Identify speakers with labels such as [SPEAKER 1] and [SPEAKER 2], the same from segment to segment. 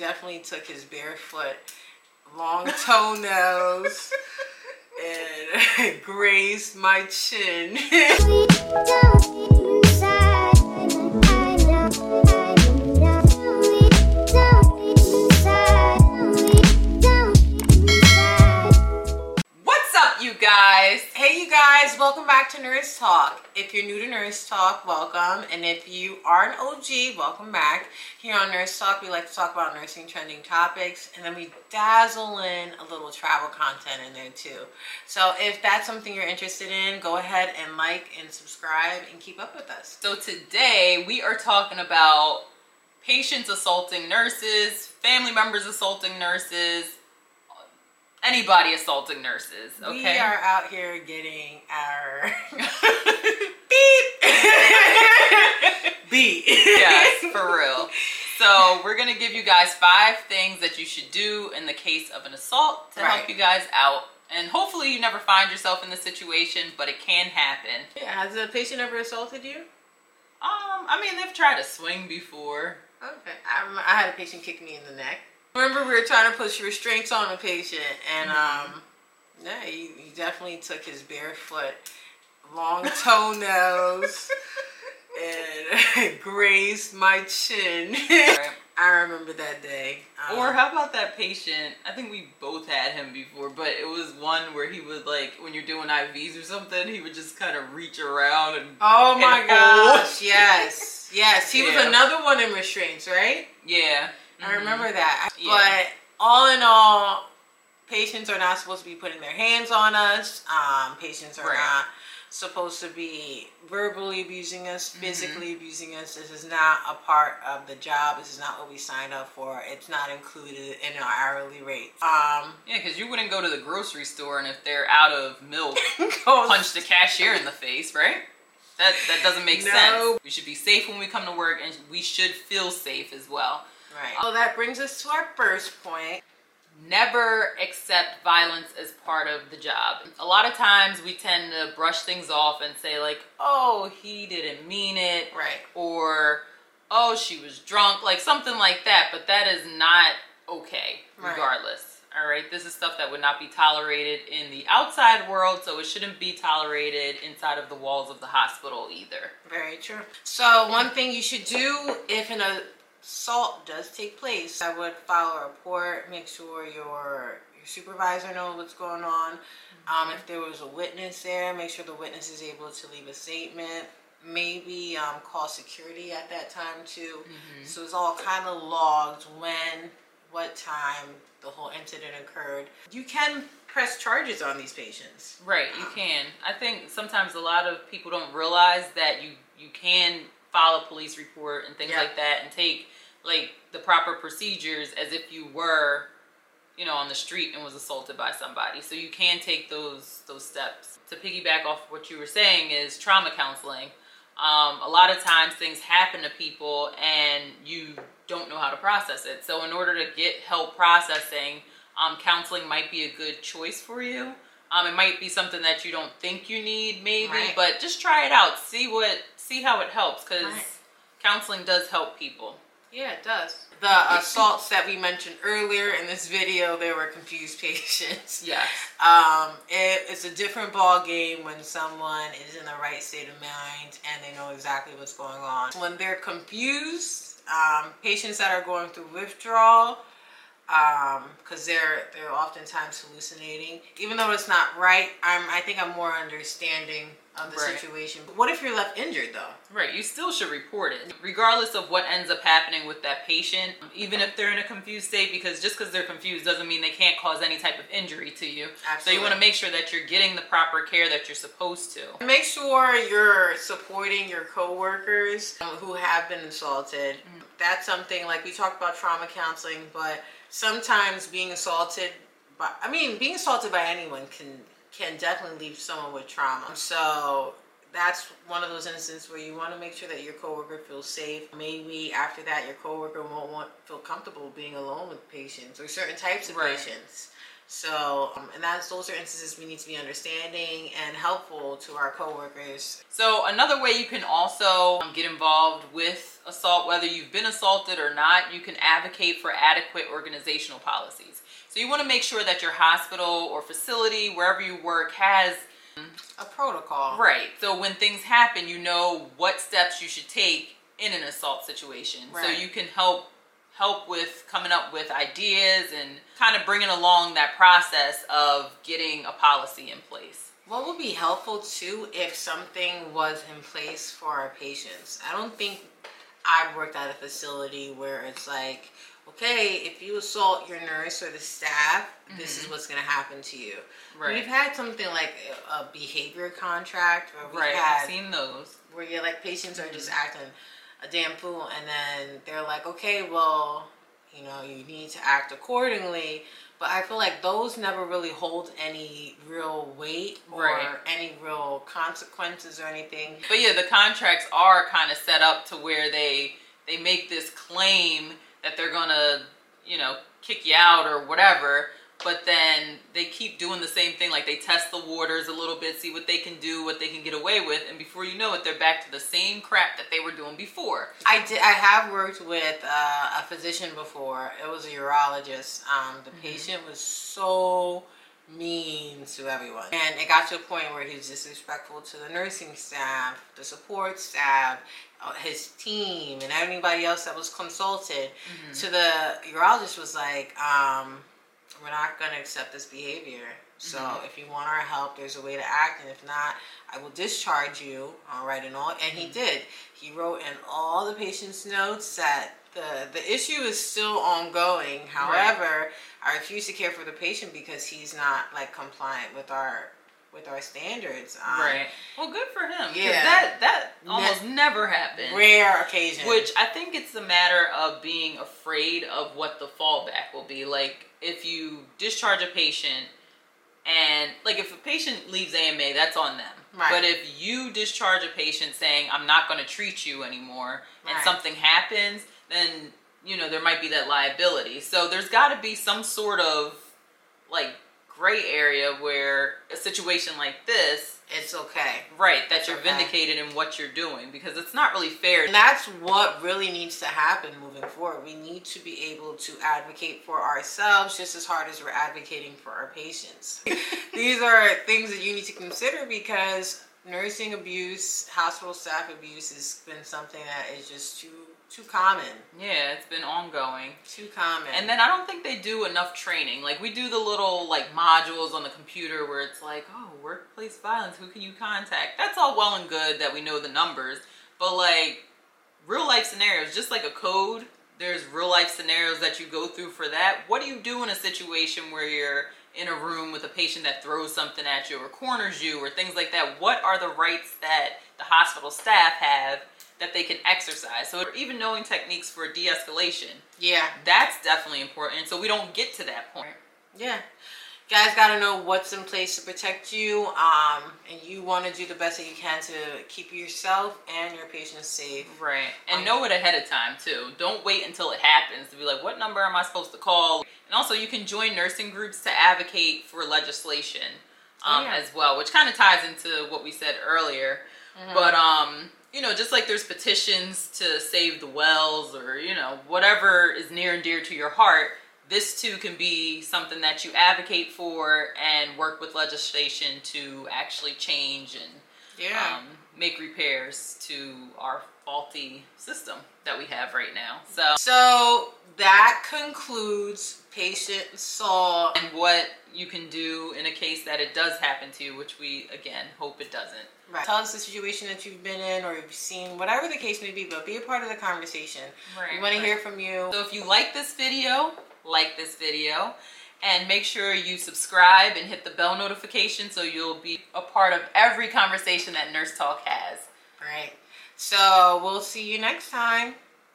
[SPEAKER 1] definitely took his barefoot, long toenails, and grazed my chin. Hey, you guys, welcome back to Nurse Talk. If you're new to Nurse Talk, welcome. And if you are an OG, welcome back. Here on Nurse Talk, we like to talk about nursing trending topics and then we dazzle in a little travel content in there too. So if that's something you're interested in, go ahead and like and subscribe and keep up with us.
[SPEAKER 2] So, today we are talking about patients assaulting nurses, family members assaulting nurses, anybody assaulting nurses, okay?
[SPEAKER 1] We are out here getting our beep beat.
[SPEAKER 2] yes, for real. So, we're to give you guys five things that you should do in the case of an assault to
[SPEAKER 1] Right.
[SPEAKER 2] help you guys out. And hopefully, you never find yourself in this situation, but it can happen.
[SPEAKER 1] Yeah, has a patient ever assaulted you?
[SPEAKER 2] Um, I mean, they've tried to swing before.
[SPEAKER 1] Okay. I, rem- I had a patient kick me in the neck. Remember, we were trying to push restraints on a patient, and um, yeah, he, he definitely took his barefoot, long toenails, and grazed my chin. I remember that day. Um,
[SPEAKER 2] Or how about that patient? I think we both had him before, but it was one where he would like when you're doing IVs or something, he would just kind of reach around and
[SPEAKER 1] Oh
[SPEAKER 2] and
[SPEAKER 1] my
[SPEAKER 2] hold.
[SPEAKER 1] gosh! Yes, yes. He was another one in restraints, right?
[SPEAKER 2] yeah.
[SPEAKER 1] I
[SPEAKER 2] Mhm.
[SPEAKER 1] remember that.
[SPEAKER 2] Yeah.
[SPEAKER 1] But all in all, patients are not supposed to be putting their hands on us. Um, patients are
[SPEAKER 2] Right.
[SPEAKER 1] not supposed to be verbally abusing us,
[SPEAKER 2] Mm-hmm.
[SPEAKER 1] physically abusing us. This is not a part of the job. This is not what we signed up for. It's not included in our hourly rate. Um,
[SPEAKER 2] Yeah, because you wouldn't go to the grocery store and if they're out of milk, punch the cashier in the face, right? That that doesn't make
[SPEAKER 1] No.
[SPEAKER 2] sense. We should be safe when we come to work, and we should feel safe as well.
[SPEAKER 1] Right. So that brings us to our first point.
[SPEAKER 2] Never accept violence as part of the job. A lot of times we tend to brush things off and say like, "Oh, he didn't mean it,"
[SPEAKER 1] Right.
[SPEAKER 2] or "Oh, she was drunk," like something like that. But that is not okay,
[SPEAKER 1] Right.
[SPEAKER 2] regardless. All right, this is stuff that would not be tolerated in the outside world, so it shouldn't be tolerated inside of the walls of the hospital either.
[SPEAKER 1] Very true. So one thing you should do if an assault does take place, I would file a report. Make sure your your supervisor knows what's going on. Um, if there was a witness there, make sure the witness is able to leave a statement. Maybe um, call security at that time too. So it's all kind of logged when, what time the whole incident occurred. You can press charges on these patients.
[SPEAKER 2] Right, you can. I think sometimes a lot of people don't realize that you you can file a police report and things
[SPEAKER 1] Yeah.
[SPEAKER 2] like that and take like the proper procedures as if you were you know on the street and was assaulted by somebody. So you can take those those steps. To piggyback off what you were saying is trauma counseling. Um, a lot of times things happen to people and you don't know how to process it. So in order to get help processing, um, counseling might be a good choice for you. Um, it might be something that you don't think you need, maybe,
[SPEAKER 1] Right.
[SPEAKER 2] but just try it out. See what, see how it helps, because
[SPEAKER 1] Right.
[SPEAKER 2] counseling does help people.
[SPEAKER 1] Yeah, it does. The assaults that we mentioned earlier in this video, they were confused patients.
[SPEAKER 2] Yes.
[SPEAKER 1] Um, it, it's a different ball game when someone is in the right state of mind and they know exactly what's going on. When they're confused, um, patients that are going through withdrawal, because they're they're oftentimes hallucinating. Even though it's not right, I'm I think I'm more understanding of the
[SPEAKER 2] Right.
[SPEAKER 1] situation. But what if you're left injured though?
[SPEAKER 2] Right, you still should report it, regardless of what ends up happening with that patient, even if they're in a confused state, because just because they're confused doesn't mean they can't cause any type of injury to you. Absolutely. So you want to make sure that you're getting the proper care that you're supposed to.
[SPEAKER 1] Make sure you're supporting your coworkers um, who have been assaulted. That's something like we talked about trauma counseling, but sometimes being assaulted by I mean being assaulted by anyone can can definitely leave someone with trauma. So that's one of those instances where you want to make sure that your coworker feels safe. Maybe after that, your coworker won't want feel comfortable being alone with patients or certain types of
[SPEAKER 2] Right.
[SPEAKER 1] patients. So, um, and that's those are instances we need to be understanding and helpful to our coworkers.
[SPEAKER 2] So another way you can also um, get involved with assault, whether you've been assaulted or not, you can advocate for adequate organizational policies. So you want to make sure that your hospital or facility, wherever you work, has
[SPEAKER 1] a protocol.
[SPEAKER 2] Right. So when things happen, you know what steps you should take in an assault situation. Right. So you can help help with coming up with ideas and kind of bringing along that process of getting a policy in place.
[SPEAKER 1] What would be helpful too if something was in place for our patients? I don't think I've worked at a facility where it's like, okay, if you assault your nurse or the staff, mm-hmm. this is mm-hmm. what's going to happen to you. Right. We've had something like a behavior contract where we've
[SPEAKER 2] right.
[SPEAKER 1] had,
[SPEAKER 2] I've seen those.
[SPEAKER 1] Where you're like, patients are just mm-hmm. acting a damn fool. And then they're like okay well you know you need to act accordingly. But i feel like those never really hold any real weight or right. any real consequences or anything.
[SPEAKER 2] But yeah the contracts are kind of set up to where they they make this claim that they're gonna you know kick you out or whatever but then they keep doing the same thing like they test the waters a little bit see what they can do what they can get away with and before you know it they're back to the same crap that they were doing before.
[SPEAKER 1] I did i have worked with uh, a physician before. It was a urologist. Um, the mm-hmm. patient was so mean to everyone. And it got to a point where he was disrespectful to the nursing staff the support staff uh, his team and anybody else that was consulted. Mm-hmm. to the urologist was like um, we're not going to accept this behavior. So mm-hmm. if you want our help, there's a way to act, and if not, I will discharge you. All right, and all, and he mm-hmm. did. He wrote in all the patient's notes that the the issue is still ongoing. However, right. I refuse to care for the patient because he's not like compliant with our with our standards.
[SPEAKER 2] Um, right. Well, good for him. Yeah. That that almost ne- never happened.
[SPEAKER 1] Rare occasion.
[SPEAKER 2] Which I think it's a matter of being afraid of what the fallback will be. Like if you discharge a patient and like if a patient leaves AMA, that's on them. Right. But if you discharge a patient saying I'm not going to treat you anymore and right. something happens, then you know there might be that liability. So there's got to be some sort of like gray area where a situation like this
[SPEAKER 1] it's okay.
[SPEAKER 2] Right, that it's you're okay. vindicated in what you're doing because it's not really fair.
[SPEAKER 1] And that's what really needs to happen moving forward. We need to be able to advocate for ourselves just as hard as we're advocating for our patients. These are things that you need to consider because nursing abuse, hospital staff abuse has been something that is just too too common.
[SPEAKER 2] Yeah, it's been ongoing.
[SPEAKER 1] Too common.
[SPEAKER 2] And then I don't think they do enough training. Like we do the little like modules on the computer where it's like, oh, workplace violence, who can you contact? That's all well and good that we know the numbers, but like real life scenarios, just like a code, there's real life scenarios that you go through for that. What do you do in a situation where you're in a room with a patient that throws something at you or corners you or things like that? What are the rights that the hospital staff have that they can exercise. So even knowing techniques for de-escalation.
[SPEAKER 1] Yeah.
[SPEAKER 2] That's definitely important. So we don't get to that point.
[SPEAKER 1] Yeah. You guys got to know what's in place to protect you, um, and you want to do the best that you can to keep yourself and your patients safe.
[SPEAKER 2] Right, and um, know it ahead of time too. Don't wait until it happens to be like, what number am I supposed to call? And also, you can join nursing groups to advocate for legislation um, oh, yeah. as well, which kind of ties into what we said earlier. Mm-hmm. But um, you know, just like there's petitions to save the wells or, you know, whatever is near and dear to your heart, this too can be something that you advocate for and work with legislation to actually change and yeah. um, make repairs to our faulty system that we have right now. So,
[SPEAKER 1] so that concludes patient saw
[SPEAKER 2] and what you can do in a case that it does happen to you, which we again hope it doesn't.
[SPEAKER 1] Right. Tell us the situation that you've been in or you've seen, whatever the case may be, but be a part of the conversation. Right. We want right. to hear from you.
[SPEAKER 2] So if you like this video, like this video. And make sure you subscribe and hit the bell notification so you'll be a part of every conversation that Nurse Talk has.
[SPEAKER 1] Right. So we'll see you next time.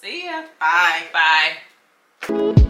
[SPEAKER 2] See ya.
[SPEAKER 1] Bye.
[SPEAKER 2] Bye.